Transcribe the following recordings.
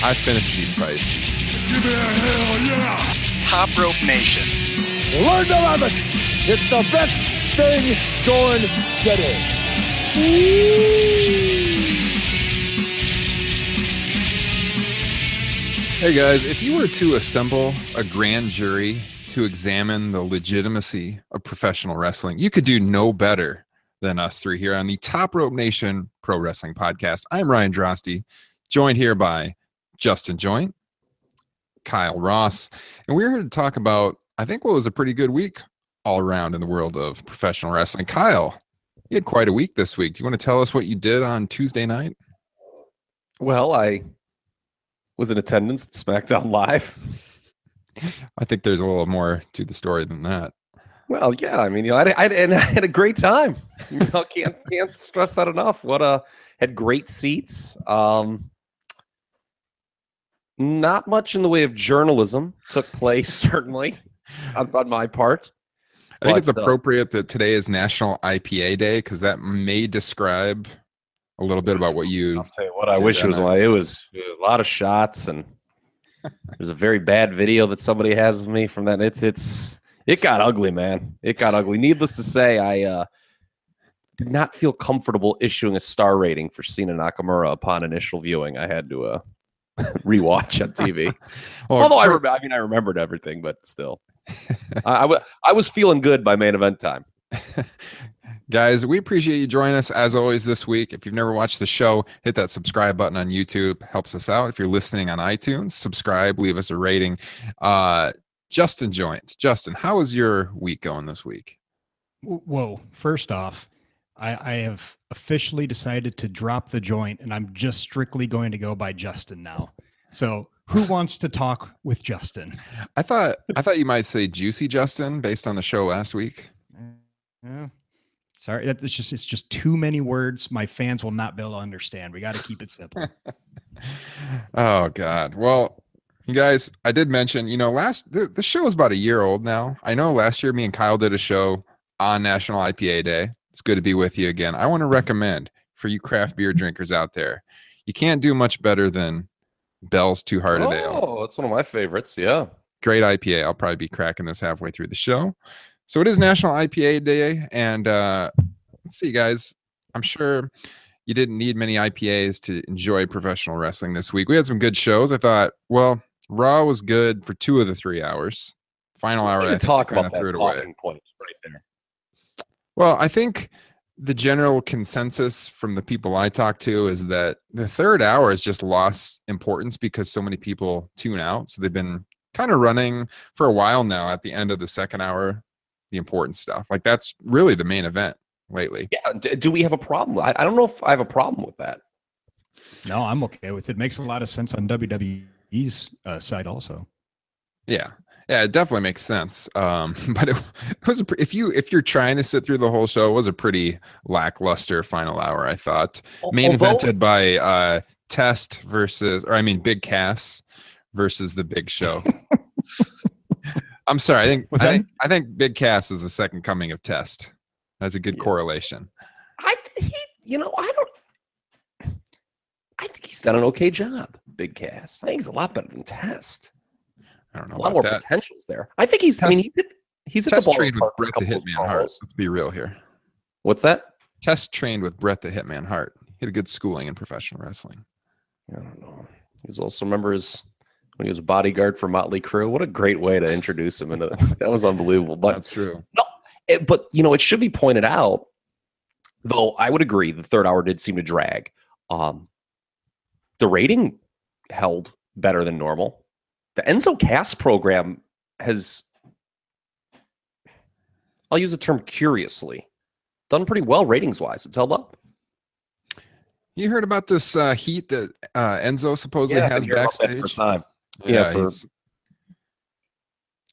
I finished these fights. Give me a hell yeah! Top Rope Nation. Learn to love it. It's the best thing going today. Hey guys, if you were to assemble a grand jury to examine the legitimacy of professional wrestling, you could do no better than us three here on the Top Rope Nation Pro Wrestling Podcast. I'm Ryan Drosty, joined here by Justin Joint, Kyle Ross, and we're here to talk about, I think, what was a pretty good week all around in the world of professional wrestling. Kyle, you had quite a week this week. Do you want to tell us what you did on Tuesday night? Well, I was in attendance at SmackDown Live. I think there's a little more to the story than that. Well, yeah, I mean, you know, I, I, and I had a great time. You know, can't can't stress that enough. What a had great seats. Um, not much in the way of journalism took place, certainly on, on my part. I think it's But, uh, appropriate that today is National IPA Day because that may describe a little bit about what you. I'll tell you what, I wish it was. Like, it was a lot of shots, and there's a very bad video that somebody has of me from that. It's it's it got ugly, man. It got ugly. Needless to say, I uh, did not feel comfortable issuing a star rating for Cena Nakamura upon initial viewing. I had to uh, rewatch on TV. Well, Although I, for- remember, I mean, I remembered everything, but still, I, I, I was feeling good by main event time. Guys, we appreciate you joining us as always this week. If you've never watched the show, hit that subscribe button on YouTube. Helps us out. If you're listening on iTunes, subscribe, leave us a rating. Uh, Justin Joint. Justin, how was your week going this week? Whoa. First off, I, I have officially decided to drop the joint and I'm just strictly going to go by Justin now. So who wants to talk with Justin? I thought I thought you might say Juicy Justin based on the show last week. Mm, yeah. Sorry, that- it's just it's just too many words. My fans will not be able to understand. We got to keep it simple. oh God. Well, you guys, I did mention, you know, last the, the show is about a year old now. I know last year me and Kyle did a show on National IPA Day. It's good to be with you again. I want to recommend for you craft beer drinkers out there, you can't do much better than Bell's Two Hearted Ale. Oh, that's one of my favorites. Yeah. Great IPA. I'll probably be cracking this halfway through the show. So it is National IPA Day, and uh, let's see, guys. I'm sure you didn't need many IPAs to enjoy professional wrestling this week. We had some good shows. I thought, well, Raw was good for two of the three hours. Final hour, I talk about that threw it away. point. Well, I think the general consensus from the people I talk to is that the third hour has just lost importance because so many people tune out. So they've been kind of running for a while now at the end of the second hour, the important stuff. Like that's really the main event lately. Yeah. Do we have a problem? I, I don't know if I have a problem with that. No, I'm okay with it. Makes a lot of sense on WWE's uh, side also. Yeah. Yeah, it definitely makes sense. Um, but it, it was a, if you if you're trying to sit through the whole show, it was a pretty lackluster final hour. I thought main Although- evented by uh, Test versus, or I mean, Big Cass versus the Big Show. I'm sorry. I think Was I that- think I think Big Cass is the second coming of Test. That's a good Yeah. correlation. I, he, you know, I don't. I think he's done an okay job, Big Cass. I think he's a lot better than Test. I don't know A lot more that. potentials there. I think he's. I mean, he did, he's at the Test ball trained with Brett the Hitman Hart. Let's be real here. What's that? Test trained with Brett the Hitman Hart. He had a good schooling in professional wrestling. I don't know. He was also remember his when he was a bodyguard for Motley Crue. What a great way to introduce him into that was unbelievable. But That's true. it, but you know, it should be pointed out, though I would agree the third hour did seem to drag. Um, the rating held better than normal. The Enzo Cass program has, I'll use the term curiously, done pretty well ratings wise. It's held up. You heard about this uh, heat that uh, Enzo supposedly I've has hearing about that backstage? for time. Yeah, for- he's-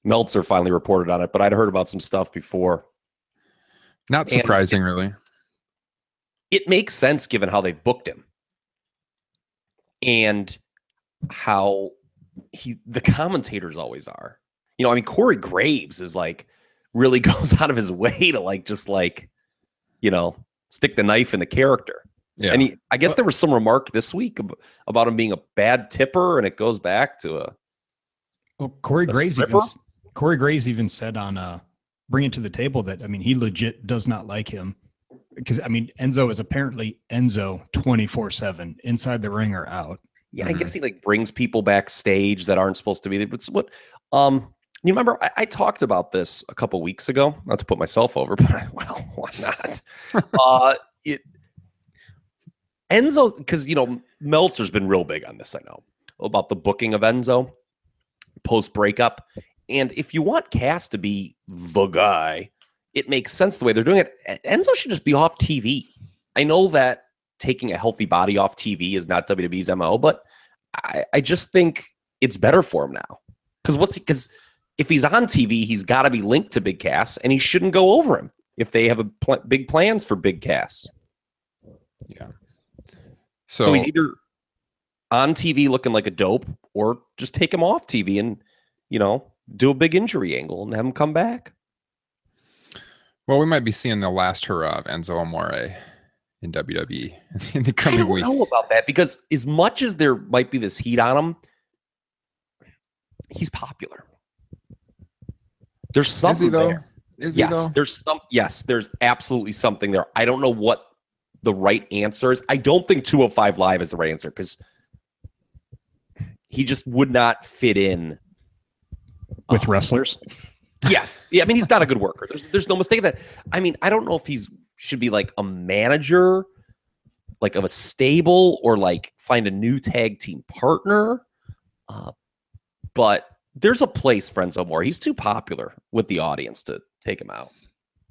Meltzer finally reported on it, but I'd heard about some stuff before. not surprising, really. it makes sense given how they booked him and how he the commentators always are. You know, I mean Corey Graves is like really goes out of his way to like just like you know stick the knife in the character. Yeah. And he, I guess there was some remark this week about him being a bad tipper, and it goes back to a Well, Corey The Graves stripper? s- Corey Graves even said on uh bring it to the table that I mean he legit does not like him because I mean Enzo is apparently Enzo twenty four seven inside the ring or out. Yeah, Mhm. I guess he like brings people backstage that aren't supposed to be there. But it's what um you remember I, I talked about this a couple weeks ago, not to put myself over, but I, well, why not? uh it Enzo, because you know, Meltzer's been real big on this, I know, about the booking of Enzo post breakup. And if you want Cass to be the guy, it makes sense the way they're doing it. Enzo should just be off TV. I know that taking a healthy body off TV is not WWE's MO, but I, I just think it's better for him now. Because what's because if he's on TV, he's got to be linked to Big Cass, and he shouldn't go over him if they have a pl- big plans for Big Cass. So, So, he's either on TV looking like a dope, or just take him off TV and you know do a big injury angle and have him come back. well, we might be seeing the last hurrah of Enzo Amore in WWE in the coming I coming don't weeks. know about that because as much as there might be this heat on him, he's popular. There's Is he something though? there. Is he Yes, though? there's some. Yes, there's absolutely something there. I don't know what the right answer is. I don't think 205 Live is the right answer because he just would not fit in. with Uh, wrestlers. Yes, yeah. I mean, he's not a good worker. There's, there's no mistake that. I mean, I don't know if he's should be like a manager, like of a stable, or like find a new tag team partner. Uh, but there's a place for Enzo Amore. He's too popular with the audience to take him out.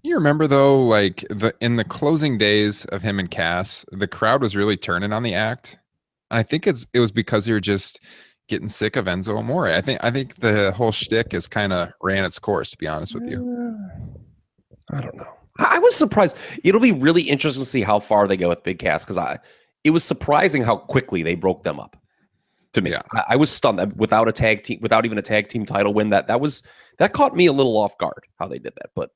You remember though, like the in the closing days of him and Cass, the crowd was really turning on the act. And I think it's it was because they were just getting sick of Enzo Amore. I think I think the whole shtick has kind of ran its course, to be honest with you. I don't know. I was surprised. It'll be really interesting to see how far they go with Big Cass because I it was surprising how quickly they broke them up. To me, Yeah. I, I was stunned that without a tag team, without even a tag team title win. That that was that caught me a little off guard how they did that. But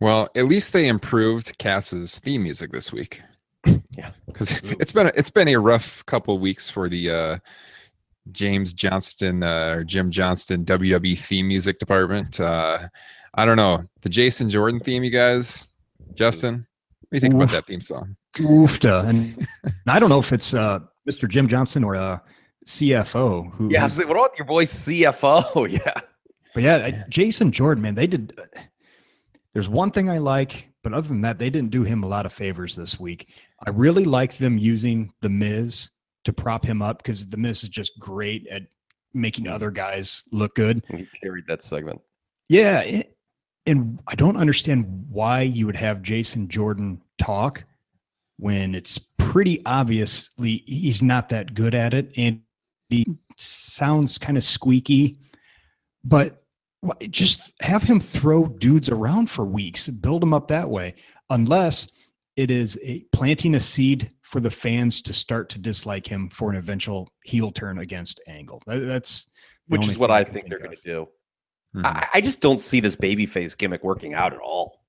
Well, at least they improved Cass's theme music this week. Yeah. Because it's been a, it's been a rough couple weeks for the uh James Johnston uh, or Jim Johnston WWE theme music department. Uh I don't know. The Jason Jordan theme, you guys. Justin, what do you think about that theme song? Oofta. And, and I don't know if it's uh, Mr. Jim Johnston or uh, CFO who. yeah, I like, what about your boy CFO? Yeah, But yeah, I- Jason Jordan, man, they did. There's one thing I like, but other than that, they didn't do him a lot of favors this week. I really like them using the Miz to prop him up because the Miz is just great at making other guys look good. he carried that segment. Yeah, it, and I don't understand why you would have Jason Jordan talk when it's pretty obviously he's not that good at it, and he sounds kind of squeaky. But just have him throw dudes around for weeks, build them up that way, unless it is a, planting a seed for the fans to start to dislike him for an eventual heel turn against Angle. That- that's Which is what I can think they're going to do. Mhm. I, I just don't see this babyface gimmick working out at all.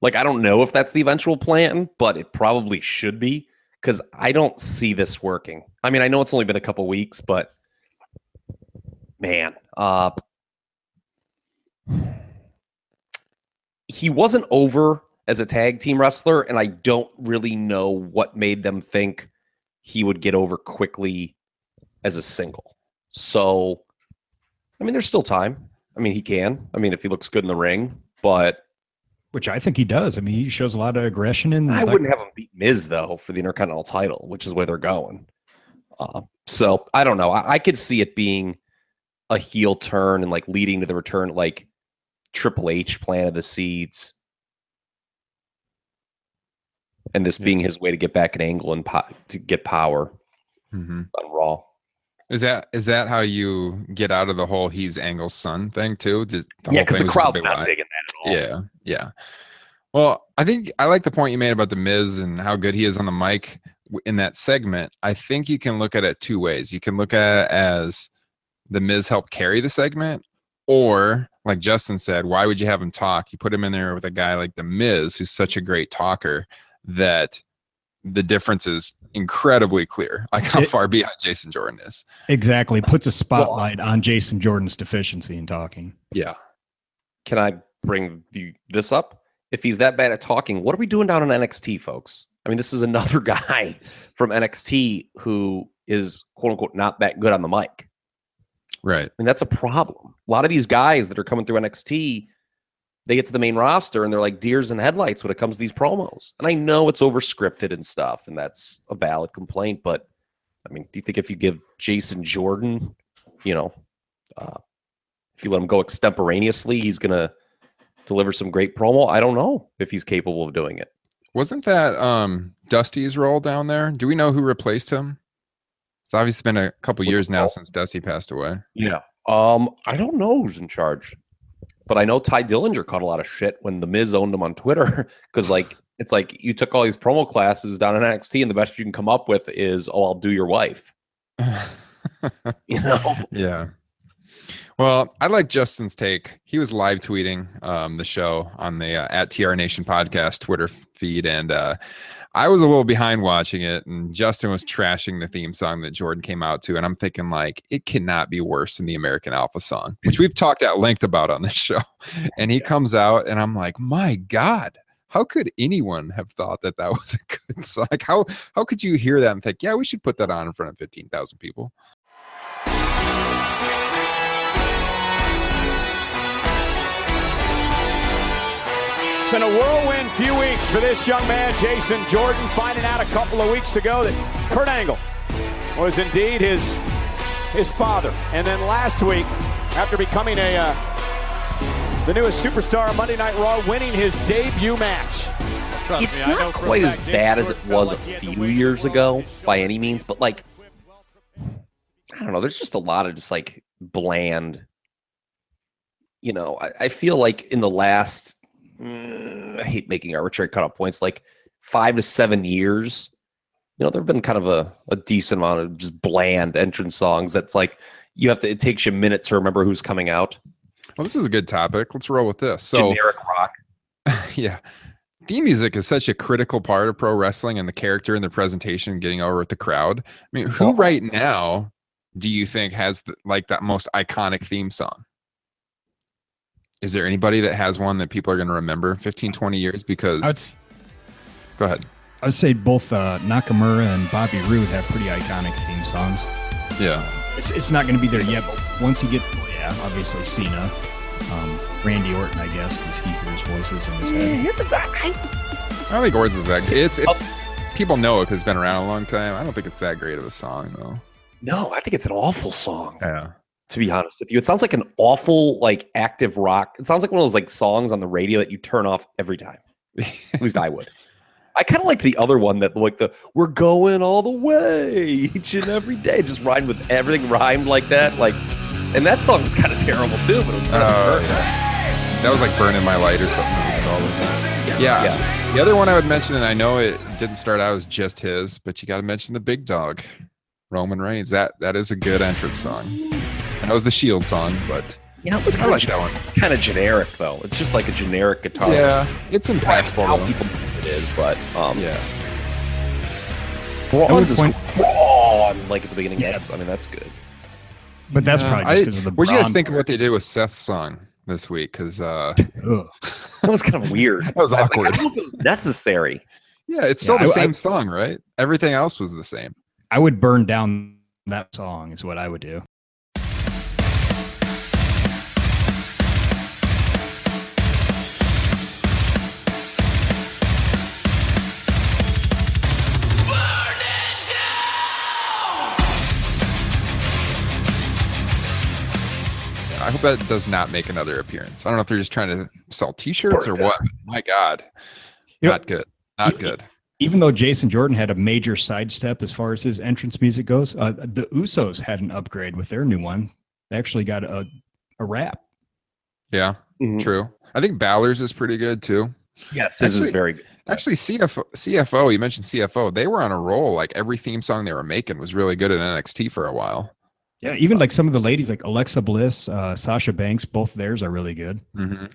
Like, I don't know if that's the eventual plan, but it probably should be because I don't see this working. I mean, I know it's only been a couple weeks, but man, uh, he wasn't over as a tag team wrestler, and I don't really know what made them think he would get over quickly as a single. So, I mean, there's still time. I mean, he can. I mean, if he looks good in the ring, but Which I think he does. I mean, he shows a lot of aggression and I like- wouldn't have him beat Miz though for the Intercontinental title, which is where they're going. Uh, so I don't know. I, I could see it being a heel turn and like leading to the return, like Triple H planted the seeds, and this Yeah. being his way to get back an angle and po- to get power hmm on Raw. Is that is that how you get out of the whole he's Angle's son thing too? Did- yeah, because the was just a crowd's not lie? digging that at all. Yeah, yeah. Well, I think I like the point you made about the Miz and how good he is on the mic in that segment. I think you can look at it two ways. You can look at it as the Miz helped carry the segment, or like Justin said, why would you have him talk? You put him in there with a guy like the Miz, who's such a great talker that the difference is incredibly clear. Like how It- far behind Jason Jordan is. exactly puts a spotlight on Jason Jordan's deficiency in talking. Yeah. Can I bring the, this up? If he's that bad at talking, what are we doing down in NXT, folks? I mean, this is another guy from NXT who is quote unquote not that good on the mic. Right. I mean, that's a problem. A lot of these guys that are coming through NXT, they get to the main roster and they're like deers in headlights when it comes to these promos. And I know it's over scripted and stuff, and that's a valid complaint. But I mean, do you think if you give Jason Jordan, you know, uh, if you let him go extemporaneously, he's going to deliver some great promo? I don't know if he's capable of doing it. Wasn't that um Dusty's role down there? Do we know who replaced him? It's obviously been a couple With the years now since Dusty passed away. Yeah. Um, I don't know who's in charge, but I know Tye Dillinger caught a lot of shit when the Miz owned him on Twitter because like it's like you took all these promo classes down in NXT and the best you can come up with is oh I'll do your wife, you know. yeah. Well, I like Justin's take. He was live tweeting um, the show on the uh, at TR Nation podcast Twitter feed, and uh, I was a little behind watching it. And Justin was trashing the theme song that Jordan came out to, and I'm thinking like it cannot be worse than the American Alpha song, which we've talked at length about on this show. And he comes out, and I'm like, my God, how could anyone have thought that that was a good song? Like how how could you hear that and think, yeah, we should put that on in front of fifteen thousand people? Been a whirlwind few weeks for this young man, Jason Jordan, finding out a couple of weeks ago that Kurt Angle was indeed his his father. And then last week, after becoming a uh, the newest superstar on Monday Night Raw, winning his debut match. It's not quite as bad as it was a few years ago by any means, but like I don't know, there's just a lot of just like bland. You know, I, I feel like in the last mm, I hate making arbitrary cutoff points, like five to seven years, you know, there have been kind of a, a decent amount of just bland entrance songs that's like you have to it takes you a minute to remember who's coming out. Well, this is a good topic. Let's roll with this. So Generic rock. yeah theme music is such a critical part of pro wrestling and the character and the presentation getting over with the crowd i mean who right now do you think has the, like that most iconic theme song is there anybody that has one that people are going to remember 15 20 years? Because I'd, go ahead. I would say both uh, Nakamura and Bobby Roode have pretty iconic theme songs. yeah. It's, it's not going to be there yet, but once you get, well, yeah, obviously Cena, um, Randy Orton, I guess, because he hears voices in his head. i don't think Ords is that it's it's people know it because it's been around a long time. I don't think it's that great of a song though. No, I think it's an awful song. yeah to be honest with you. It sounds like an awful, like active rock. It sounds like one of those like songs on the radio that you turn off every time. At least I would. I kind of like the other one that like the we're going all the way each and every day. Just rhymed with everything rhymed like that. Like and that song was kind of terrible too, but it was kind of oh, yeah. That was like Burn in My Light or something it was called. like that. Yeah. yeah. The other one I would mention, and I know it didn't start out as just his, but you got to mention the big dog, Roman Reigns. That that is a good entrance song. And that was the Shield song, but Yeah, it was I like of that one. kind of generic though. It's just like a generic guitar. Yeah, it's I how impactful. people it is, but um Yeah, Braun's is point- Braun, like at the beginning. Yeah. I mean that's good. But that's Uh, probably I- just because of the. What do you guys think of what they did with Seth's song this week? Because uh, That was kind of weird. That was I like, awkward. I don't know if it was necessary. yeah, it's still Yeah, the I- same I- song, right? Everything else was the same. I would burn down that song, is what I would do. I hope that does not make another appearance. I don't know if they're just trying to sell T-shirts or Poor what. My God, You know, not good. Not e- good. even though Jason Jordan had a major sidestep as far as his entrance music goes, uh, the Usos had an upgrade with their new one. They actually got a a rap. Yeah, Mhm. true. I think Balor's is pretty good too. Yes, this is Actually- very good. Actually, CFO, CFO, you mentioned CFO. They were on a roll. Like every theme song they were making was really good in NXT for a while. Yeah, even like some of the ladies, like Alexa Bliss, uh, Sasha Banks, both theirs are really good. hmm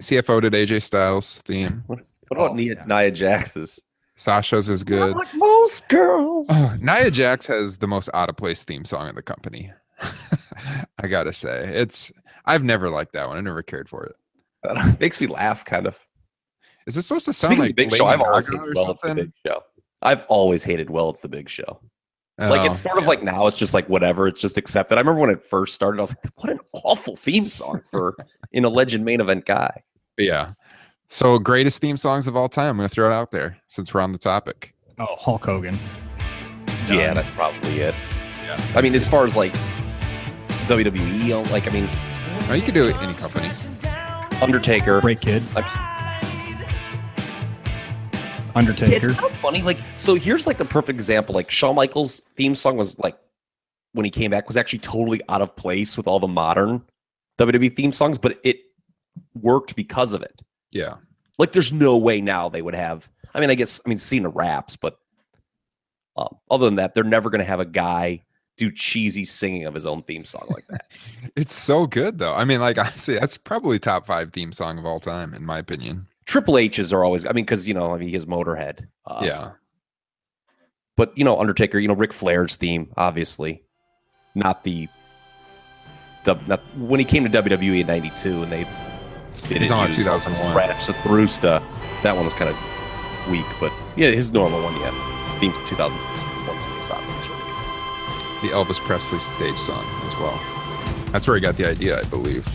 CFO did AJ Styles theme. What about Oh, Nia, yeah. Nia Jax's? Sasha's is good. Like most girls. Oh, Nia Jax has the most out of place theme song in the company. I gotta say, it's. I've never liked that one. I never cared for it. That makes me laugh, kind of. Is it supposed to sound Speaking like of the Big Show, I've always hated or well, it's the? Big Show. I've always hated well, it's the Big Show. Like Oh, it's sort of like now it's just like whatever, it's just accepted. I remember when it first started, I was like, what an awful theme song for in a legend main event guy. yeah. So greatest theme songs of all time. I'm gonna throw it out there since we're on the topic. Oh, Hulk Hogan. Yeah, that's probably it. Yeah. I mean, as far as like WWE, like I mean, Or you could do it any company. Undertaker. Great kid. Like- Undertaker. It's kind of funny. Like, so here's like the perfect example. Like Shawn Michaels' theme song was like when he came back was actually totally out of place with all the modern WWE theme songs, but it worked because of it. Yeah. Like, there's no way now they would have. I mean, I guess I mean Cena raps, but um, other than that, they're never going to have a guy do cheesy singing of his own theme song like that. It's so good though. I mean, like honestly, that's probably top five theme song of all time, in my opinion. Triple H's are always. I mean, because you know, I mean, he has Motorhead. Uh, yeah. but you know, Undertaker. You know, Ric Flair's theme, obviously, not the. Not, when he came to WWE in '92, and they talking about use 2001. Sprach Zarathustra. That one was kind of weak, but yeah, his normal one, yeah. Theme from 2001 Space Odyssey is really good. The Elvis Presley stage song as well. That's where he got the idea, I believe.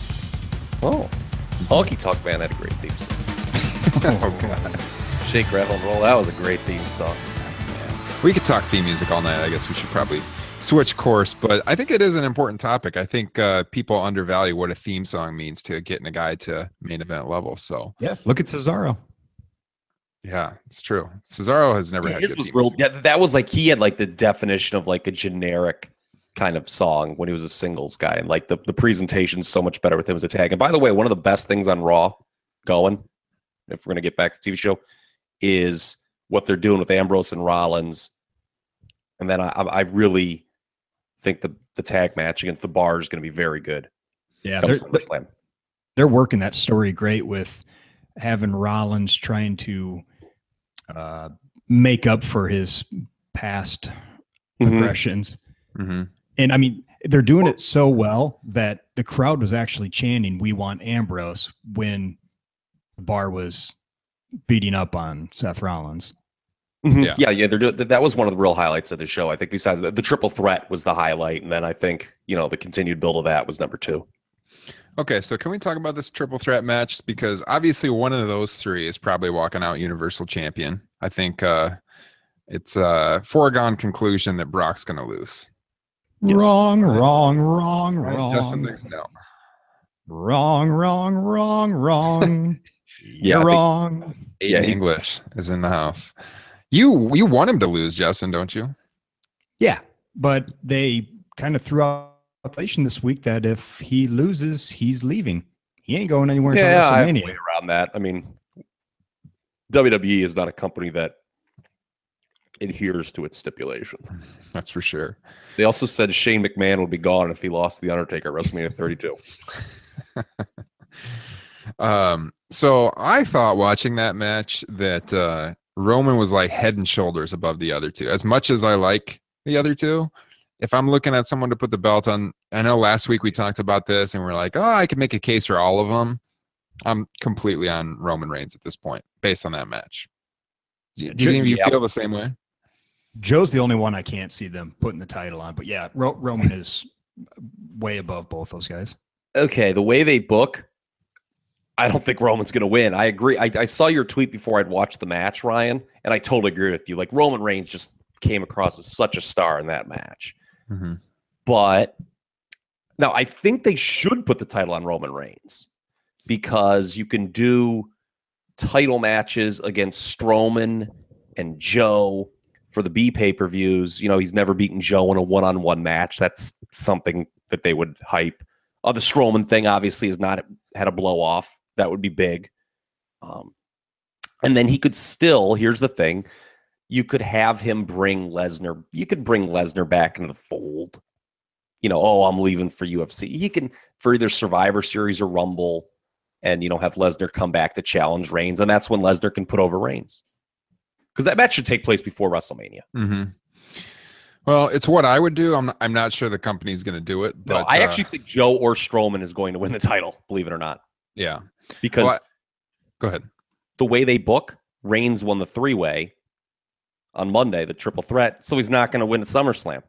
Oh, Honky Tonk Man had a great theme song. oh god. Shake, Rattle, and Roll. That was a great theme song. We could talk theme music all night. I guess we should probably switch course, but I think it is an important topic. I think uh, people undervalue what a theme song means to getting a guy to main event level. So Yeah, look at Cesaro. yeah, it's true. Cesaro has never Yeah, had his good was theme real. music. Yeah, that was like he had like the definition of like a generic kind of song when he was a singles guy, and like the the presentation's so much better with him as a tag. And by the way, one of the best things on Raw going, if we're gonna get back to the TV show, is what they're doing with Ambrose and Rollins. And then I, I I really think the the tag match against the Bar is going to be very good. Yeah, they're, SummerSlam. they're working that story great with having Rollins trying to uh, make up for his past Mhm. aggressions. Mhm. And I mean, they're doing it so well that the crowd was actually chanting, We want Ambrose when the bar was beating up on Seth Rollins. Mhm. Yeah. Yeah, yeah, they're that was one of the real highlights of the show. I think besides the, the triple threat was the highlight, and then I think you know the continued build of that was number two. Okay, so can we talk about this triple threat match? Because obviously one of those three is probably walking out Universal Champion. I think uh, it's a foregone conclusion that Brock's going to lose. Yes. Wrong, wrong, wrong, Right? wrong. Justin thinks no. Wrong, wrong, wrong, wrong. Yeah, You're wrong. Aiden Yeah, English is in the house. You you want him to lose, Justin, don't you? Yeah, but they kind of threw out a relation this week that if he loses, he's leaving. He ain't going anywhere until Yeah, I have way around that. I mean, WWE is not a company that adheres to its stipulations. That's for sure. They also said Shane McMahon would be gone if he lost to the Undertaker at WrestleMania 32. Um, so I thought watching that match that uh Roman was like head and shoulders above the other two. As much as I like the other two, if I'm looking at someone to put the belt on, I know last week we talked about this and we're like, oh, I could make a case for all of them. I'm completely on Roman Reigns at this point, based on that match. Do, do any of you Yeah. feel the same way? Joe's the only one I can't see them putting the title on. But yeah, Ro- Roman is way above both those guys. Okay, the way they book, I don't think Roman's going to win. I agree. I, I saw your tweet before I'd watched the match, Ryan, and I totally agree with you. Like Roman Reigns just came across as such a star in that match. Mhm. But Now, I think they should put the title on Roman Reigns because you can do title matches against Strowman and Joe for the B pay per views. You know, he's never beaten Joe in a one on one match. That's something that they would hype. Uh, the Strowman thing obviously has not had a blow off. That would be big. Um, and then he could still, here's the thing you could have him bring Lesnar, you could bring Lesnar back into the fold. You know, oh, I'm leaving for UFC. He can, for either Survivor Series or Rumble, and, you know, have Lesnar come back to challenge Reigns. And that's when Lesnar can put over Reigns. Because that match should take place before WrestleMania. Mm-hmm. Well, it's what I would do. I'm not, I'm not sure the company's going to do it, but no, I uh, actually think Joe or Strowman is going to win the title, believe it or not. yeah. Because Well, I- go ahead. the way they book, Reigns won the three way on Monday, the triple threat. So he's not going to win at SummerSlam.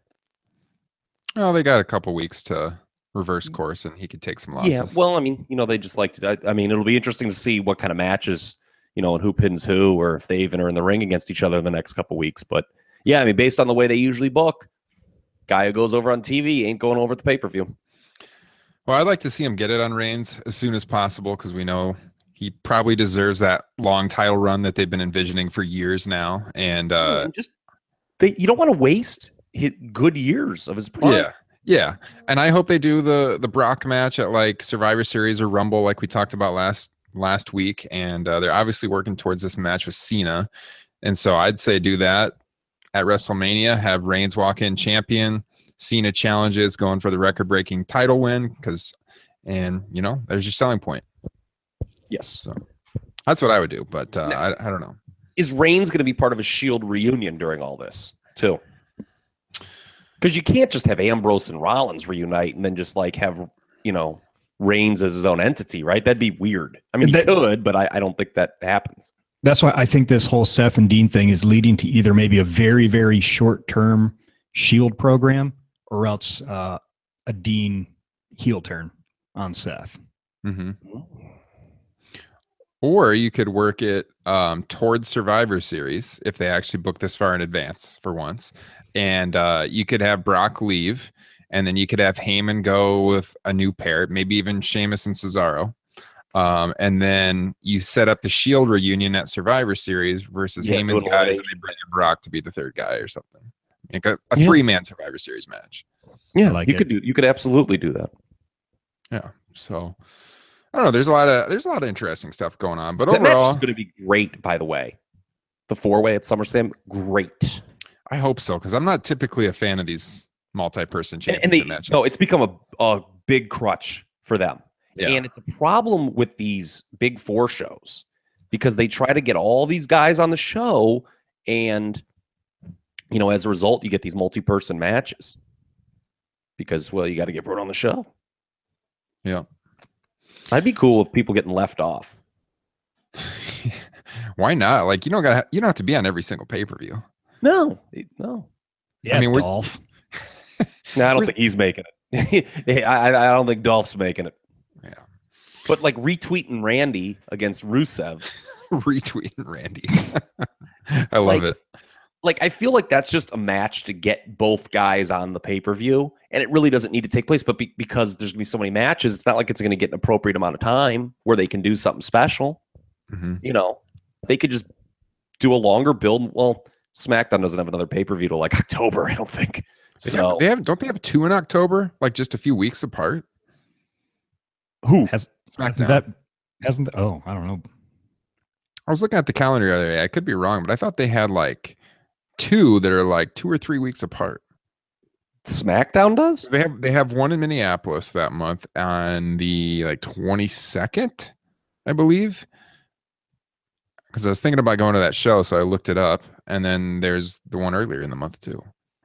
Well, they got a couple weeks to reverse course, and he could take some losses. Yeah. Well, I mean, you know, they just like to. I, I mean, it'll be interesting to see what kind of matches, you know, and who pins who, or if they even are in the ring against each other in the next couple weeks. But yeah, I mean, based on the way they usually book, guy who goes over on TV ain't going over at the pay per view. Well, I'd like to see him get it on Reigns as soon as possible because we know he probably deserves that long title run that they've been envisioning for years now. And uh, just they, you don't want to waste his good years of his prime. yeah, yeah, and I hope they do the the Brock match at like Survivor Series or Rumble, like we talked about last last week. And uh, they're obviously working towards this match with Cena, and so I'd say do that at WrestleMania. Have Reigns walk in champion. Cena challenges, going for the record breaking title win because, and you know, there's your selling point. Yes. So that's what I would do, but uh, I, I don't know. Is Reigns going to be part of a Shield reunion during all this too? Because you can't just have Ambrose and Rollins reunite and then just like have you know Reigns as his own entity, right? That'd be weird. I mean, That- could, but I, I don't think that happens. That's why I think this whole Seth and Dean thing is leading to either maybe a very, very short term shield program or else uh, a Dean heel turn on Seth. hmm Or you could work it um, towards Survivor Series if they actually book this far in advance for once, and uh, you could have Brock leave, and then you could have Heyman go with a new pair, maybe even Sheamus and Cesaro. Um, and then you set up the Shield reunion at Survivor Series versus Yeah, Heyman's guys, and they bring in Brock to be the third guy or something. Like a, a Yeah. three-man Survivor Series match. Yeah, like you it. could do. You could absolutely do that. Yeah. So I don't know. There's a lot of there's a lot of interesting stuff going on, but That overall, is going to be great. By the way, the four way at SummerSlam, great. I hope so because I'm not typically a fan of these multi-person And, championship and they matches. no, it's become a a big crutch for them. yeah. And it's a problem with these big four shows because they try to get all these guys on the show. And, you know, as a result, you get these multi person matches because, well, you got to get everyone on the show. yeah. I'd be cool with people getting left off. Why not? Like you don't got you don't have to be on every single pay-per-view. No, no. Yeah, I mean, we're- Dolph. No, I don't We're- think he's making it. I, I I don't think Dolph's making it. Yeah. But like retweeting Randy against Rusev, Retweeting Randy. I love Like, it. Like I feel like that's just a match to get both guys on the pay per view, and it really doesn't need to take place. But be, because there's gonna be so many matches, it's not like it's gonna get an appropriate amount of time where they can do something special. Mhm. You know, they could just do a longer build. Well, SmackDown doesn't have another pay per view till like October, I don't think. They, So have, they have don't they have two in October? Like just a few weeks apart. who? Has, SmackDown. hasn't that hasn't oh I don't know. I was looking at the calendar the other day. I could be wrong, but I thought they had like two that are like two or three weeks apart. SmackDown does? They have they have one in Minneapolis that month on the like 22nd, I believe. Because I was thinking about going to that show, so I looked it up, and then there's the one earlier in the month too.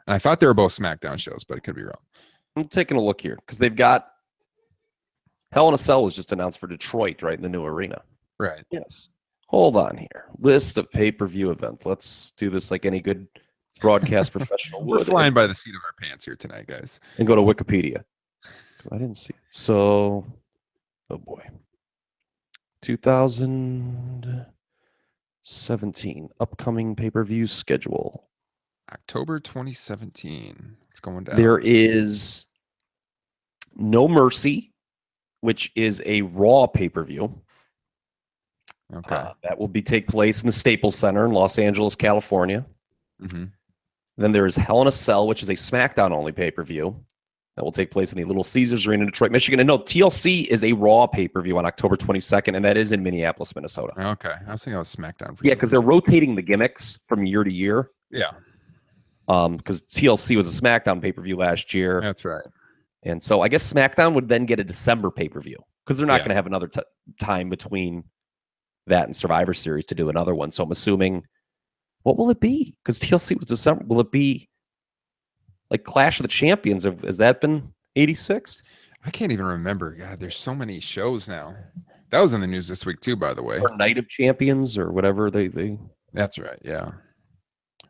And I thought they were both SmackDown shows, but it could be wrong. I'm taking a look here because they've got Hell in a Cell was just announced for Detroit, right in the new arena. Right. Yes. Hold on here. List of pay per view events. Let's do this like any good broadcast professional We're flying by the seat of our pants here tonight, guys. and go to Wikipedia. I didn't see it. So, oh boy. 2017 upcoming pay per view schedule. October 2017. It's going down. There is No Mercy, which is a Raw pay per view. Okay. Uh, that will be take place in the Staples Center in Los Angeles, California. hmm Then there is Hell in a Cell, which is a SmackDown only pay per view that will take place in the Little Caesars Arena in Detroit, Michigan. And no, TLC is a Raw pay per view on October 22nd, and that is in Minneapolis, Minnesota. Okay. I was thinking I was SmackDown. For Yeah, because they're rotating the gimmicks from year to year. Yeah, Um, because TLC was a SmackDown pay per view last year, that's right. and so I guess SmackDown would then get a December pay per view because they're not Yeah. going to have another t- time between that in Survivor Series to do another one. So I'm assuming, what will it be? Because TLC was December. Will it be like Clash of the Champions? Have, has that been 86 I can't even remember. God, there's so many shows now. That was in the news this week too, by the way. or Night of Champions or whatever they they? That's right. Yeah.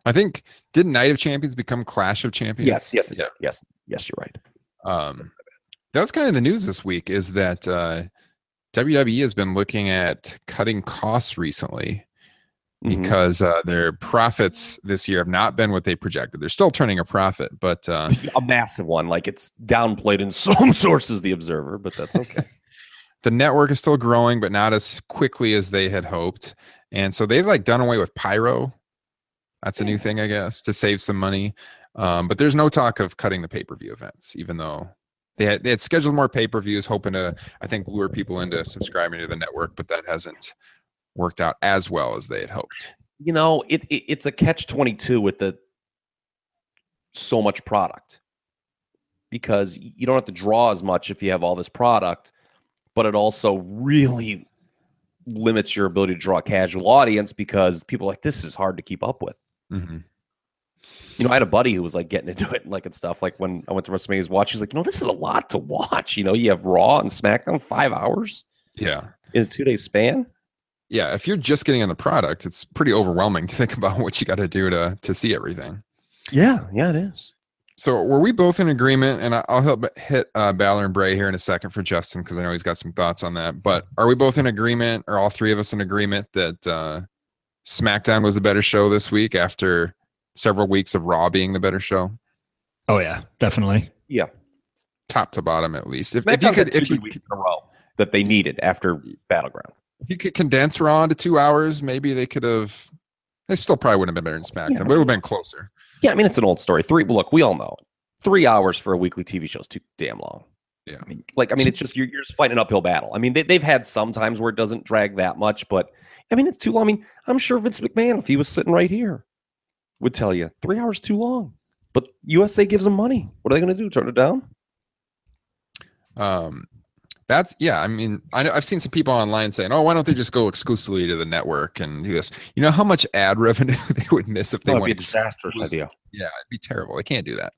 I think did Night of Champions become Clash of Champions? Yes, yes, Yeah. yes, yes. You're right. Um, that was kind of the news this week. Is that uh, WWE has been looking at cutting costs recently Mhm. because uh, their profits this year have not been what they projected. They're still turning a profit, but uh, a massive one. Like it's downplayed in some sources, The Observer, but that's okay. the network is still growing, but not as quickly as they had hoped. And so they've like done away with pyro. That's a new thing, I guess, to save some money. Um, but there's no talk of cutting the pay per view events, even though they had, they had scheduled more pay per views, hoping to, I think, lure people into subscribing to the network, but that hasn't worked out as well as they had hoped. you know, it, it it's a catch twenty two with the so much product because you don't have to draw as much if you have all this product, but it also really limits your ability to draw a casual audience because people are like this is hard to keep up with. Mm-hmm. You know, I had a buddy who was like getting into it, and like and stuff. Like when I went to WrestleMania's watch, he's like, you know, this is a lot to watch. You know, you have Raw and SmackDown five hours Yeah. in a two day span. Yeah. If you're just getting on the product, it's pretty overwhelming to think about what you got to do to to see everything. Yeah, yeah, it is. So were we both in agreement? And I'll help hit uh, Balor and Bray here in a second for Justin because I know he's got some thoughts on that. But are we both in agreement, or all three of us in agreement that uh, SmackDown was a better show this week after several weeks of Raw being the better show, Oh yeah, definitely. Yeah. top to bottom at least? If, if you could, two if you, good weeks in a row that they needed after Battleground. if you could condense Raw into two hours, maybe they could have. They still probably wouldn't have been better in SmackDown, but it would have been closer. Yeah, I mean it's an old story. Three. Look, we all know three hours for a weekly TV show is too damn long. Yeah. I mean, like I mean, it's just you're, you're just fighting an uphill battle. I mean, they, they've had some times where it doesn't drag that much, but I mean, it's too long. I mean, I'm sure Vince McMahon, if he was sitting right here, would tell you three hours too long. But USA gives them money. What are they going to do? Turn it down? Um, that's yeah. I mean, I know I've seen some people online saying, "Oh, why don't they just go exclusively to the network and do this?" You know how much ad revenue they would miss if they That would be a went. ex- disastrous was- idea. Yeah, it'd be terrible. They can't do that.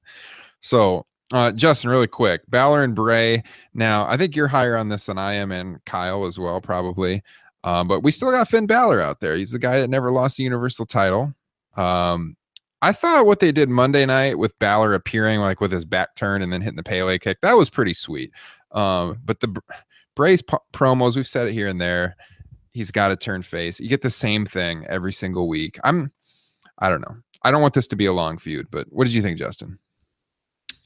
So, uh, Justin, really quick, Balor and Bray. Now, I think you're higher on this than I am, and Kyle as well, probably. Um, but we still got Finn Balor out there. He's the guy that never lost the Universal title. Um, I thought what they did Monday night with Balor appearing like with his back turn and then hitting the Pele kick, that was pretty sweet. Um, but the Br- Bray's promos, we've said it here and there. He's got to turn face. You get the same thing every single week. I'm, I don't know. I don't want this to be a long feud, but what did you think, Justin?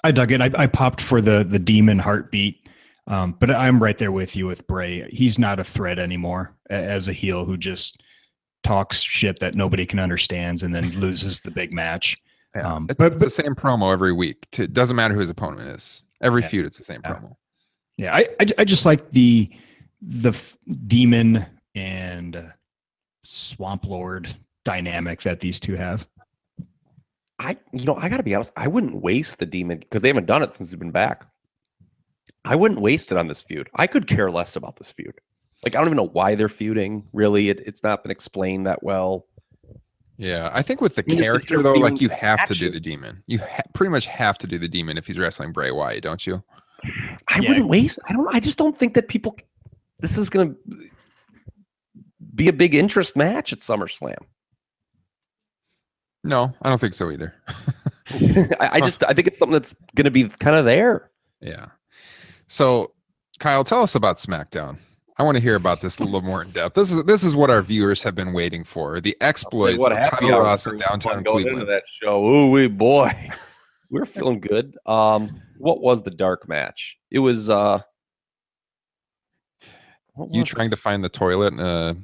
I dug it. I, I popped for the the demon heartbeat, um, but I'm right there with you with Bray. He's not a threat anymore as a heel who just talks shit that nobody can understands and then loses the big match. Yeah, Um, it's, but- it's the same promo every week. It doesn't matter who his opponent is. Every Yeah. feud, it's the same Yeah. promo. Yeah, I, I I just like the the f- demon and uh, swamp lord dynamic that these two have. I, you know, I got to be honest. I wouldn't waste the demon because they haven't done it since he's been back. I wouldn't waste it on this feud. I could care less about this feud. Like I don't even know why they're feuding. Really, it, it's not been explained that well. Yeah, I think with the I mean, character though, like you have to do the demon. You ha- pretty much have to do the demon if he's wrestling Bray Wyatt, don't you? I Yeah. wouldn't waste. I don't. I just don't think that people. This is going to be a big interest match at SummerSlam. No, I don't think so either. I, I just. I think it's something that's going to be kind of there. yeah. So, Kyle, tell us about SmackDown. I want to hear about this a little more in depth. This is this is what our viewers have been waiting for: the exploits what of happy Kyle hour Ross in downtown fun going Cleveland. into that show. Ooh, wee boy. we're feeling good. Um, what was the dark match? It was uh, what You was trying it? to find the toilet in a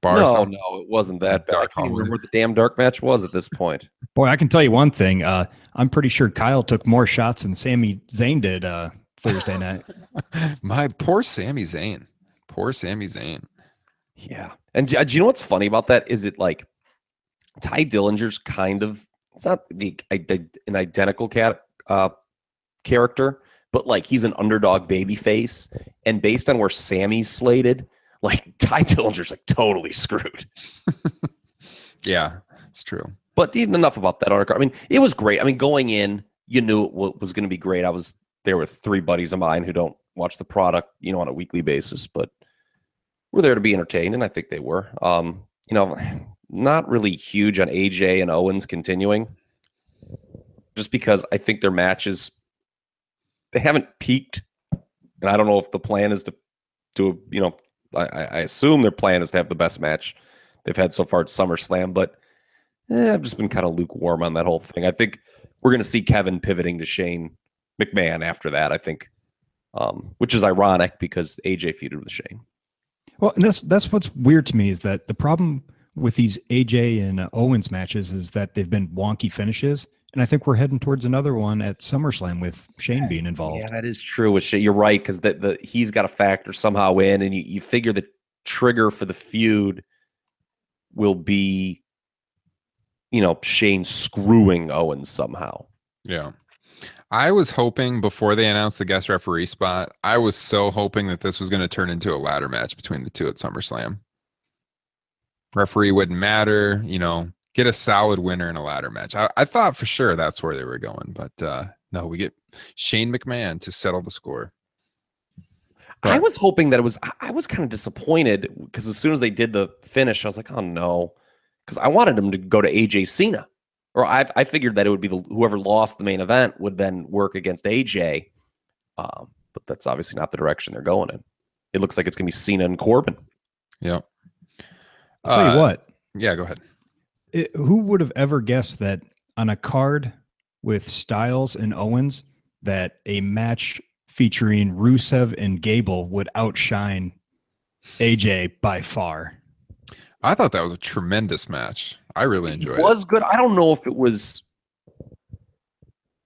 bar? or No, something? no, it wasn't that bad. I Dark can't Hallway. remember what the damn dark match was at this point. Boy, I can tell you one thing. Uh, I'm pretty sure Kyle took more shots than Sami Zayn did uh, Thursday night. My poor Sami Zayn. Poor Sami Zayn. Yeah. And do, do you know what's funny about that? Is it like Tye Dillinger's kind of it's not the an identical cat uh, character, but like he's an underdog baby face, and based on where Sami's slated, like Tye Dillinger's like totally screwed. Yeah, it's true. But even enough about that article. I mean, it was great. I mean, going in, you knew it was going to be great. I was there with three buddies of mine who don't watch the product, you know, on a weekly basis, but we're there to be entertained, and I think they were. Um, you know, not really huge on AJ and Owens continuing, just because I think their matches they haven't peaked, and I don't know if the plan is to to you know, I, I assume their plan is to have the best match they've had so far at SummerSlam, but eh, I've just been kind of lukewarm on that whole thing. I think we're going to see Kevin pivoting to Shane McMahon after that. I think, um, which is ironic because AJ feuded with Shane. Well, and that's that's what's weird to me is that the problem with these AJ and uh, Owens matches is that they've been wonky finishes, and I think we're heading towards another one at SummerSlam with Shane being involved. Yeah, that is true. With Shane. You're right because the, the he's got a factor somehow in, and you, you figure the trigger for the feud will be, you know, Shane screwing Owens somehow. Yeah. I was hoping before they announced the guest referee spot, I was so hoping that this was going to turn into a ladder match between the two at SummerSlam. Referee wouldn't matter, you know, get a solid winner in a ladder match. I, I thought for sure that's where they were going, but uh no, we get Shane McMahon to settle the score. I was hoping that it was. I- I was kind of disappointed because as soon as they did the finish, I was like, "Oh no," because I wanted him to go to AJ Cena, or I, I figured that it would be the whoever lost the main event would then work against AJ. Um, but that's obviously not the direction they're going in. It looks like it's gonna be Cena and Corbin. Yeah. I'll tell you Uh, what, Yeah, go ahead. it, who would have ever guessed that on a card with Styles and Owens, that a match featuring Rusev and Gable would outshine AJ by far? I thought that was a tremendous match. I really enjoyed it was good. I don't know if it was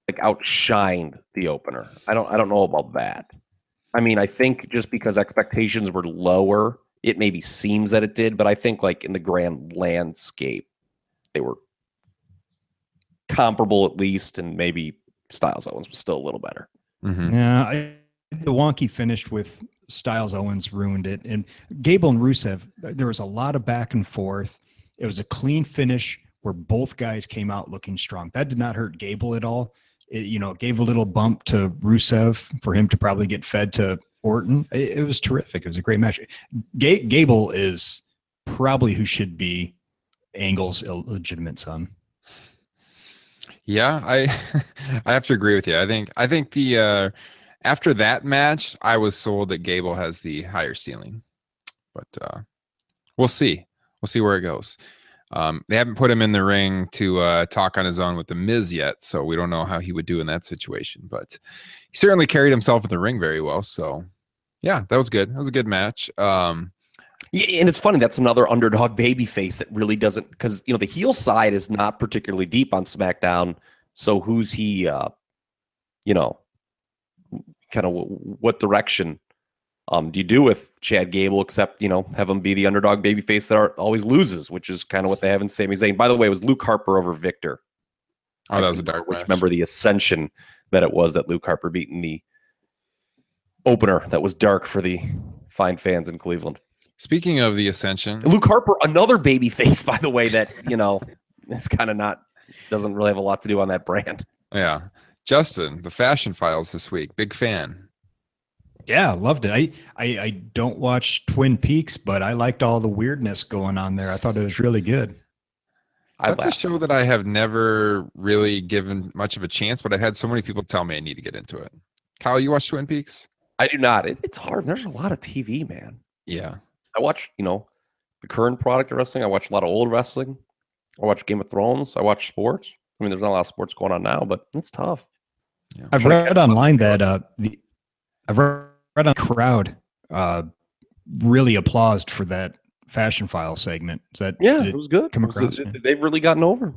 like outshined the opener. I don't. I don't know about that. I mean, I think just because expectations were lower, it maybe seems that it did, but I think like in the grand landscape, they were comparable at least, and maybe Styles Owens was still a little better. it. Mhm. Yeah, I, the wonky finished with Styles Owens ruined it, and Gable and Rusev. There was a lot of back and forth. It was a clean finish where both guys came out looking strong. That did not hurt Gable at all. It, you know, gave a little bump to Rusev for him to probably get fed to Orton. It, it was terrific. It was a great match. Ga- Gable is probably who should be Angle's illegitimate son. Yeah, I I have to agree with you. I think I think the uh after that match, I was sold that Gable has the higher ceiling. But uh we'll see. We'll see where it goes. Um they haven't put him in the ring to uh talk on his own with the Miz yet, so we don't know how he would do in that situation, but he certainly carried himself in the ring very well, so yeah, that was good. That was a good match. Um Yeah, and it's funny. That's another underdog baby face that really doesn't because you know the heel side is not particularly deep on SmackDown. So who's he? uh You know, kind of w- what direction um do you do with Chad Gable? Except you know have him be the underdog baby face that are, always loses, which is kind of what they have in Sami Zayn. By the way, it was Luke Harper over Viktor. oh, that was a dark Which match. remember the Ascension that it was that Luke Harper beat in the opener that was dark for the fine fans in Cleveland. Speaking of the Ascension, Luke Harper, another baby face, by the way, that you know is kind of not doesn't really have a lot to do on that brand. yeah. Justin, the fashion files this week. Big fan. Yeah, loved it. I, I I don't watch Twin Peaks, but I liked all the weirdness going on there. I thought it was really good. I That's a show that I have never really given much of a chance, but I've had so many people tell me I need to get into it. Kyle, you watch Twin Peaks? I do not. It, it's hard. There's a lot of TV, man. Yeah. I watch, you know, the current product of wrestling. I watch a lot of old wrestling. I watch Game of Thrones. I watch sports. I mean, there's not a lot of sports going on now, but it's tough. I've read online that uh, the I've read on the crowd uh, really applauded for that fashion file segment. Is that Yeah, did it was good. come It was- across, it- yeah. They've really gotten over.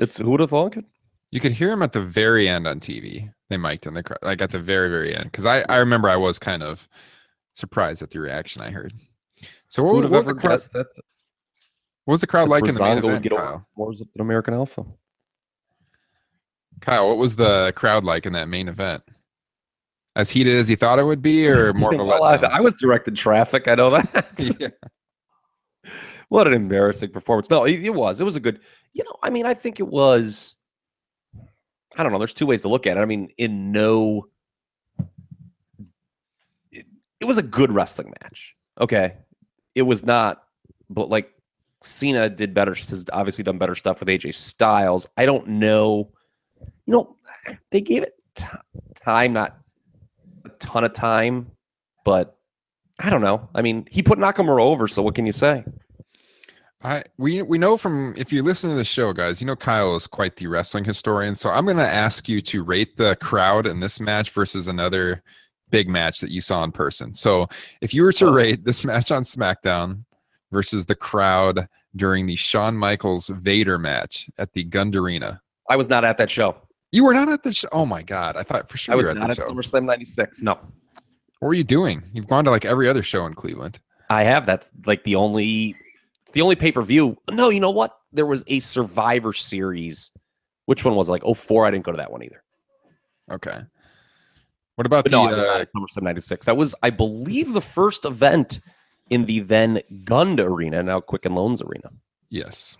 It's who would have thought it? You could hear him at the very end on TV. They mic'd in the crowd, like at the very, very end. Because I, I remember I was kind of surprised at the reaction I heard. So what, Who what was the crowd? guessed that What was the crowd like in the main Breezango would event, get over Kyle? more than American Alpha? Kyle, what was the crowd like in that main event? As heated as he thought it would be, or more of a well, I? I was directing traffic. I know that. Yeah. what an embarrassing performance. No, it, it was. It was a good. You know, I mean, I think it was. I don't know. There's two ways to look at it. I mean, in no. It, it was a good wrestling match. Okay, it was not, but like Cena did better. Has obviously done better stuff with AJ Styles. I don't know. You know, they gave it t- time, not a ton of time, but I don't know. I mean, he put Nakamura over, so what can you say? I we we know from if you listen to the show, guys, you know Kyle is quite the wrestling historian. So I'm gonna ask you to rate the crowd in this match versus another big match that you saw in person. So if you were to oh. rate this match on SmackDown versus the crowd during the Shawn Michaels Vader match at the Gund Arena. I was not at that show. You were not at the show. Oh my god. I thought for sure I was you were not at at. SummerSlam '96. No, What were you doing? You've gone to like every other show in Cleveland. I have. That's like the only, it's the only pay per view. No, you know what? There was a Survivor Series. Which one was it? like? Oh, four. I didn't go to that one either. Okay. What about But the no, uh, SummerSlam '96. That was, I believe, the first event in the then Gund Arena, now Quicken Loans Arena. yes.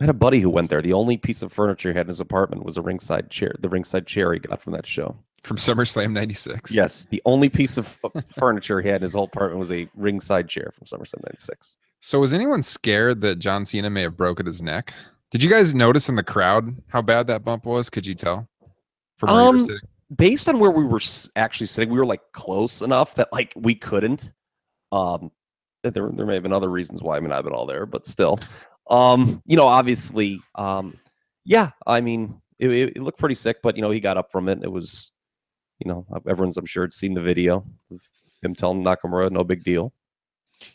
I had a buddy who went there. The only piece of furniture he had in his apartment was a ringside chair, the ringside chair he got from that show. From SummerSlam 96. Yes, the only piece of furniture he had in his whole apartment was a ringside chair from SummerSlam '96. So was anyone scared that John Cena may have broken his neck? Did you guys notice in the crowd how bad that bump was? Could you tell? From where you were Um, sitting? Based on where we were actually sitting, we were like close enough that like we couldn't. Um, there there may have been other reasons why I mean I've been all there, but still, um, you know, obviously, um, yeah, I mean, it, it, it looked pretty sick, but you know, he got up from it. It was, you know, everyone's I'm sure had seen the video of him telling Nakamura, no big deal.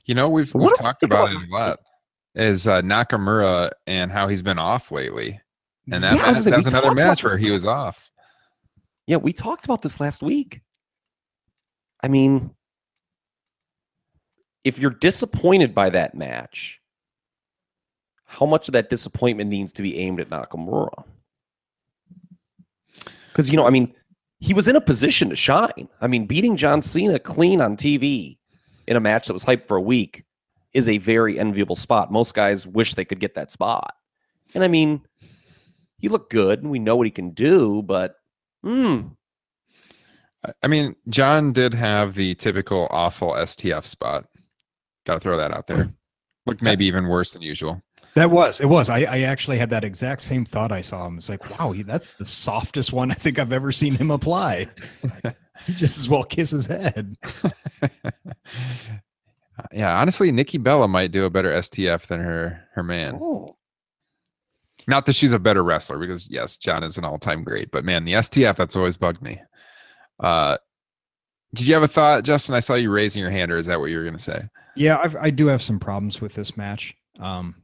You know, we've, we've talked about it a lot. Is uh, Nakamura and how he's been off lately, and that, Yeah, was that, we another match where he was off. Yeah, we talked about this last week. I mean, if you're disappointed by that match, how much of that disappointment needs to be aimed at Nakamura? Because, you know, I mean, he was in a position to shine. I mean, beating John Cena clean on TV in a match that was hyped for a week is a very enviable spot. Most guys wish they could get that spot. And I mean, he looked good and we know what he can do, but hmm, I- mean, John did have the typical awful STF spot. Got to throw that out there. Looked maybe even worse than usual. That was it was. I, I actually had that exact same thought. I saw him. It's like, wow, he, that's the softest one I think I've ever seen him apply. he just as well kiss his head. yeah, honestly, Nikki Bella might do a better STF than her her man. Oh. Not that she's a better wrestler, because yes, John is an all time great, but man, the STF that's always bugged me. Uh, did you have a thought, Justin? I saw you raising your hand, or is that what you were going to say? Yeah, I've, I do have some problems with this match. Um,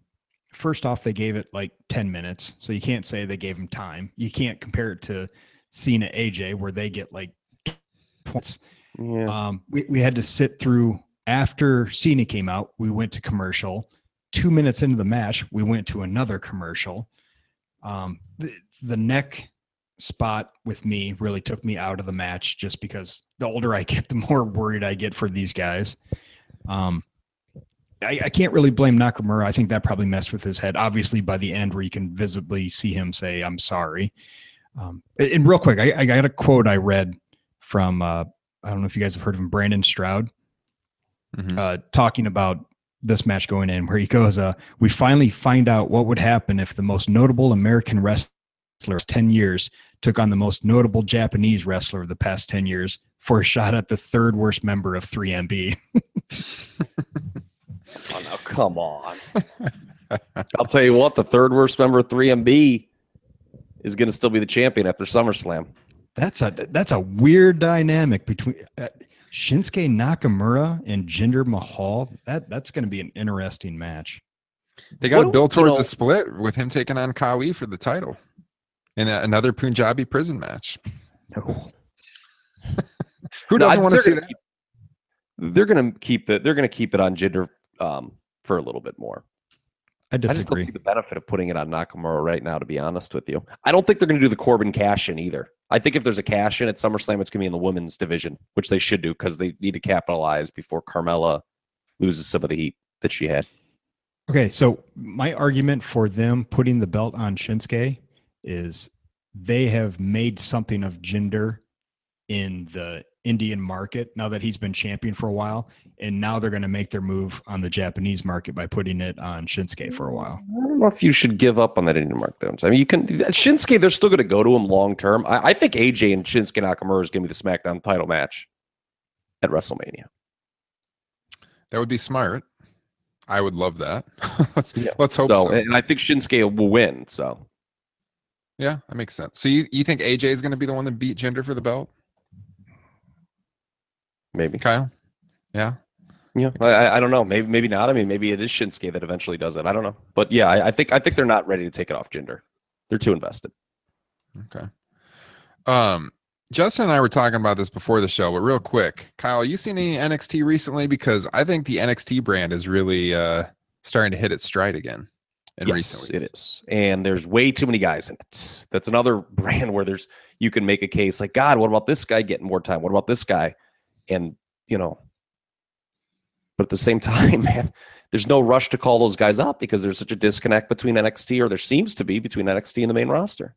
first off, they gave it like 10 minutes, so you can't say they gave him time. You can't compare it to Cena AJ, where they get like points. Yeah. Um, we, we had to sit through after Cena came out, we went to commercial. Two minutes into the match, we went to another commercial. Um, the, the neck spot with me really took me out of the match just because the older I get, the more worried I get for these guys. Um, I, I can't really blame Nakamura. I think that probably messed with his head. Obviously, by the end, where you can visibly see him say, "I'm sorry." Um, and real quick, I, I got a quote I read from uh, I don't know if you guys have heard of him, Brandon Stroud, Mhm. uh, talking about this match going in, where he goes, uh, "We finally find out what would happen if the most notable American wrestler of ten years took on the most notable Japanese wrestler of the past ten years for a shot at the third worst member of 3MB." Oh, now, come on. I'll tell you what, the third worst member of 3MB is going to still be the champion after SummerSlam. That's a that's a weird dynamic between uh, Shinsuke Nakamura and Jinder Mahal. That that's going to be an interesting match. They got to What- build you towards know- the split with him taking on Khali for the title in a- another Punjabi prison match. No. Who doesn't want to see that? they're going to keep it. They're going to keep it on Jinder um, for a little bit more. I I just disagree. don't see the benefit of putting it on Nakamura right now. To be honest with you, I don't think they're going to do the Corbin cash in either. I think if there's a cash in at SummerSlam, it's going to be in the women's division, which they should do because they need to capitalize before Carmella loses some of the heat that she had. Okay, so my argument for them putting the belt on Shinsuke is they have made something of Jinder in the Indian market now that he's been champion for a while, and now they're going to make their move on the Japanese market by putting it on Shinsuke for a while. I don't know if you should give up on that Indian market though. I mean, you can Shinsuke. They're still going to go to him long term. I, I think AJ and Shinsuke Nakamura is going to be the SmackDown title match at WrestleMania. That would be smart. I would love that. let's Yeah. let's hope So, so. and I think Shinsuke will win. So Yeah, that makes sense. So you, you think AJ is going to be the one that beat Jinder for the belt, maybe. Kyle? Yeah. Yeah, I- I, I don't know. Maybe maybe not. I mean, maybe it is Shinsuke that eventually does it. I don't know. But yeah, I, I think I think they're not ready to take it off Jinder. They're too invested. Okay. Um, Justin and I were talking about this before the show, but real quick, Kyle, you seen any NXT recently? Because I think the NXT brand is really uh starting to hit its stride again. In yes, recent it weeks. is. And there's way too many guys in it. That's another brand where there's you can make a case like, God, what about this guy getting more time? What about this guy? And you know, but at the same time, man, there's no rush to call those guys up because there's such a disconnect between NXT, or there seems to be between NXT and the main roster.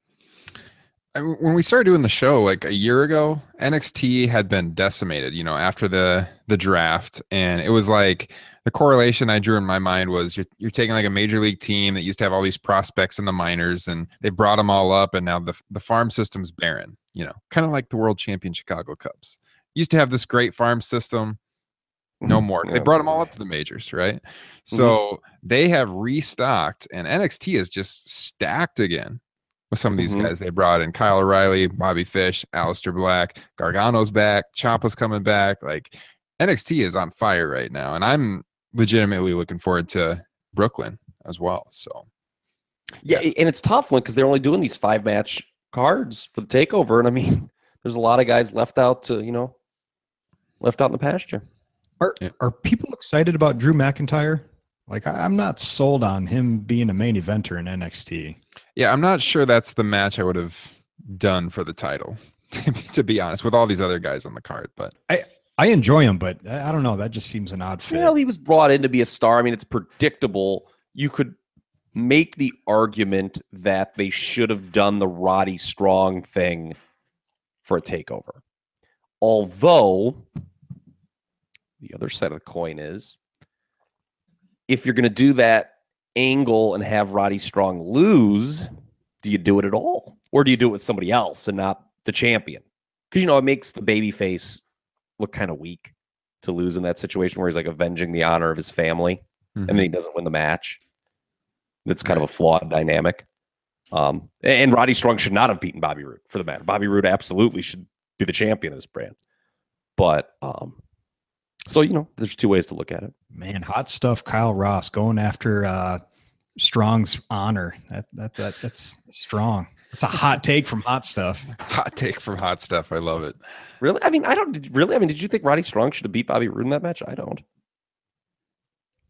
When we started doing the show like a year ago, NXT had been decimated, you know, after the the draft, and it was like the correlation I drew in my mind was you're you're taking like a major league team that used to have all these prospects in the minors, and they brought them all up, and now the the farm system's barren, you know, kind of like the world champion Chicago Cubs used to have this great farm system. No more. They brought them all up to the majors, right? So they have restocked, and NXT is just stacked again with some of these Mhm. guys they brought in Kyle O'Reilly, Bobby Fish, Aleister Black, Gargano's back, Ciampa's coming back. Like NXT is on fire right now, and I'm legitimately looking forward to Brooklyn as well. So Yeah, and it's tough one because they're only doing these five match cards for the takeover, and I mean, there's a lot of guys left out to you know, left out in the pasture. Are Yeah. are people excited about Drew McIntyre? Like I, I'm not sold on him being a main eventer in NXT. yeah, I'm not sure that's the match I would have done for the title, to be honest, with all these other guys on the card. But I enjoy him, but I I don't know. That just seems an odd fit. Well, he was brought in to be a star. I mean, it's predictable. You could make the argument that they should have done the Roddy Strong thing for a takeover. Although the other side of the coin is if you're going to do that angle and have Roddy Strong lose, do you do it at all? Or do you do it with somebody else and not the champion? Because, you know, it makes the baby face look kind of weak to lose in that situation where he's like avenging the honor of his family and then he doesn't win the match. That's kind of a flawed dynamic. Um, and Roddy Strong should not have beaten Bobby Roode for the matter. Bobby Roode absolutely should be the champion of this brand. But um, so you know, there's two ways to look at it. Man, hot stuff. Kyle Ross going after uh, Strong's honor. That that that that's strong. It's a hot take from hot stuff. hot take from hot stuff. I love it. Really? I mean, I don't really. I mean, did you think Roddy Strong should have beat Bobby Roode in that match? I don't.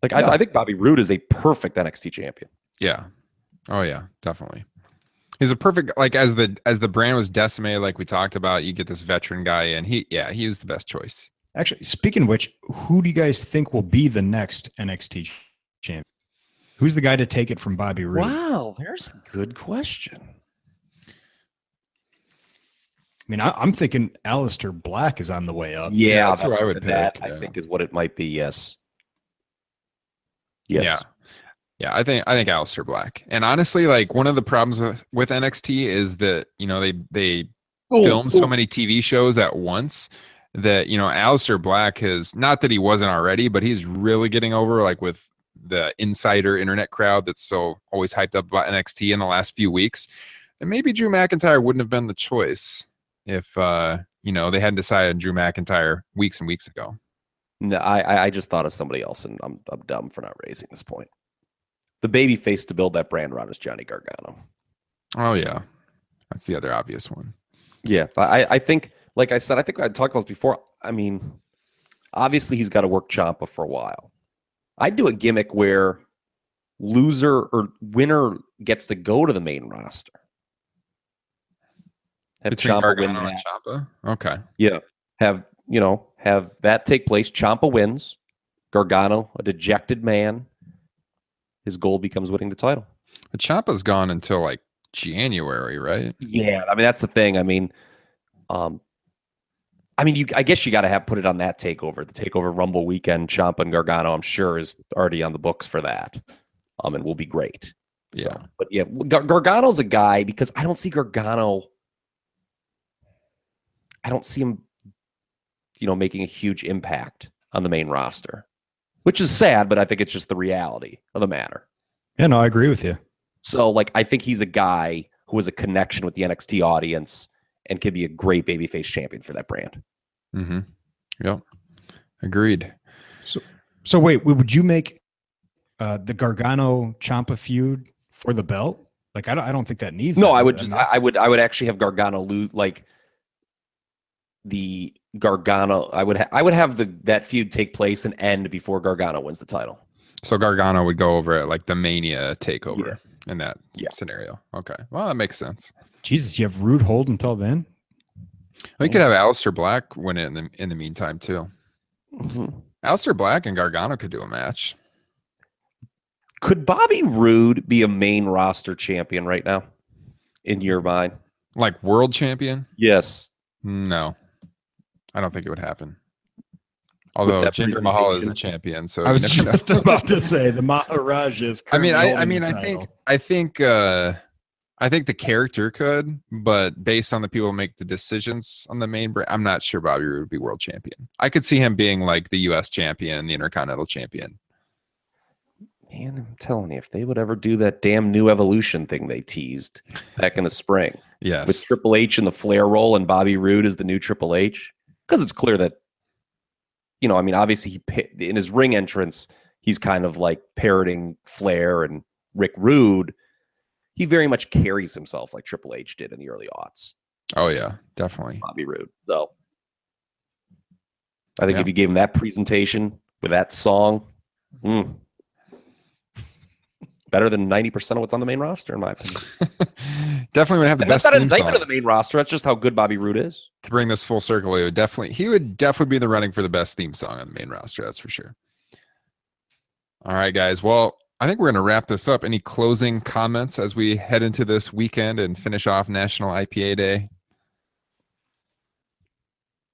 Like, No. I, I think Bobby Roode is a perfect NXT champion. Yeah. Oh yeah, definitely. He's a perfect like as the as the brand was decimated, like we talked about. You get this veteran guy, and he yeah he was the best choice. Actually, speaking of which, who do you guys think will be the next NXT champion? Who's the guy to take it from Bobby Roode? Wow, there's a good question. I mean, I, I'm thinking Aleister Black is on the way up. Yeah, that's who I would that, pick, I yeah. think is what it might be. Yes. Yes. Yeah. Yeah, I think I think Aleister Black. And honestly, like one of the problems with, with NXT is that, you know, they they Oh, film so oh. many TV shows at once that, you know, Aleister Black has not that he wasn't already, but he's really getting over like with the insider internet crowd that's so always hyped up about NXT in the last few weeks. And maybe Drew McIntyre wouldn't have been the choice if uh, you know, they hadn't decided on Drew McIntyre weeks and weeks ago. No, I I- I just thought of somebody else, and I'm I'm dumb for not raising this point. The baby face to build that brand around is Johnny Gargano. Oh yeah. That's the other obvious one. Yeah, I I think, like I said, I think I talked about this before. I mean, obviously he's got to work Ciampa for a while. I'd do a gimmick where loser or winner gets to go to the main roster. Have Between Ciampa Gargano win and that. Ciampa? Okay. Yeah. Have, you know, have that take place. Ciampa wins. Gargano, a dejected man. His goal becomes winning the title. But Ciampa's gone until like January, right? Yeah, I mean that's the thing. I mean, um, I mean, you. I guess you got to have put it on that takeover, the takeover Rumble weekend. Ciampa and Gargano, I'm sure, is already on the books for that, um, and will be great. So, Yeah. but yeah, Gar- Gargano's a guy because I don't see Gargano. I don't see him, you know, making a huge impact on the main roster, which is sad. But I think it's just the reality of the matter. Yeah, no, I agree with you. So, like, I think he's a guy who has a connection with the NXT audience and could be a great babyface champion for that brand. Mm-hmm. Yep. Agreed. So so wait, would you make uh, the Gargano Ciampa feud for the belt? Like, I don't, I don't think that needs. No, that. I would mean, just, I, I would, I would actually have Gargano lose, like the Gargano. I would, ha- I would have the that feud take place and end before Gargano wins the title. So Gargano would go over at like the Mania takeover in that Yeah. scenario. Okay. Well, that makes sense. Jesus, you have Roode hold until then. We could have Aleister Black win it in the in the meantime too. Mm-hmm. Aleister Black and Gargano could do a match. Could Bobby Roode be a main roster champion right now? In your mind? Like world champion? Yes. No. I don't think it would happen. Although that Jinder Mahal is the champion, so I was just about to say the Maharaj is. I mean, I, I mean, holding I think. I think, uh, I think the character could, but based on the people who make the decisions on the main brand, I'm not sure Bobby Roode would be world champion. I could see him being like the U.S. champion, the Intercontinental champion. Man, I'm telling you, if they would ever do that damn new evolution thing they teased back in the spring Yes, with Triple H in the Flair role and Bobby Roode as the new Triple H, because it's clear that, you know, I mean, obviously he in his ring entrance, he's kind of like parroting Flair and Rick Rude. He very much carries himself like Triple H did in the early aughts. oh yeah, definitely. Bobby Roode, though. I think Yeah. if you gave him that presentation with that song, mm, better than ninety percent of what's on the main roster, in my opinion. definitely would have the And that's best not an theme indictment of the main roster. That's just how good Bobby Roode is. to bring this full circle. He would definitely, he would definitely be in the running for the best theme song on the main roster. That's for sure. All right, guys. Well, I think we're going to wrap this up. Any closing comments as we head into this weekend and finish off National IPA Day?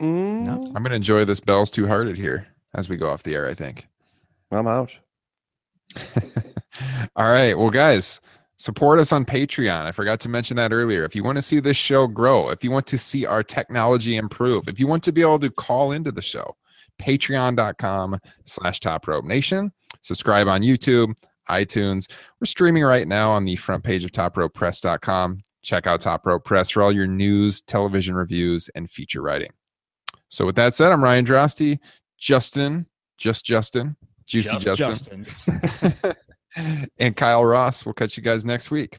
Mm. No, I'm going to enjoy this Bell's Two Hearted here as we go off the air, I think. I'm out. All right. Well, guys, support us on Patreon. I forgot to mention that earlier. If you want to see this show grow, if you want to see our technology improve, if you want to be able to call into the show, patreon.com slash top rope nation. Subscribe on YouTube, iTunes. We're streaming right now on the front page of topropepress.com. Check out Top Rope Press for all your news, television reviews, and feature writing. So with that said, I'm Ryan Drosty, Justin, just Justin, Juicy Just Justin, and Kyle Ross. We'll catch you guys next week.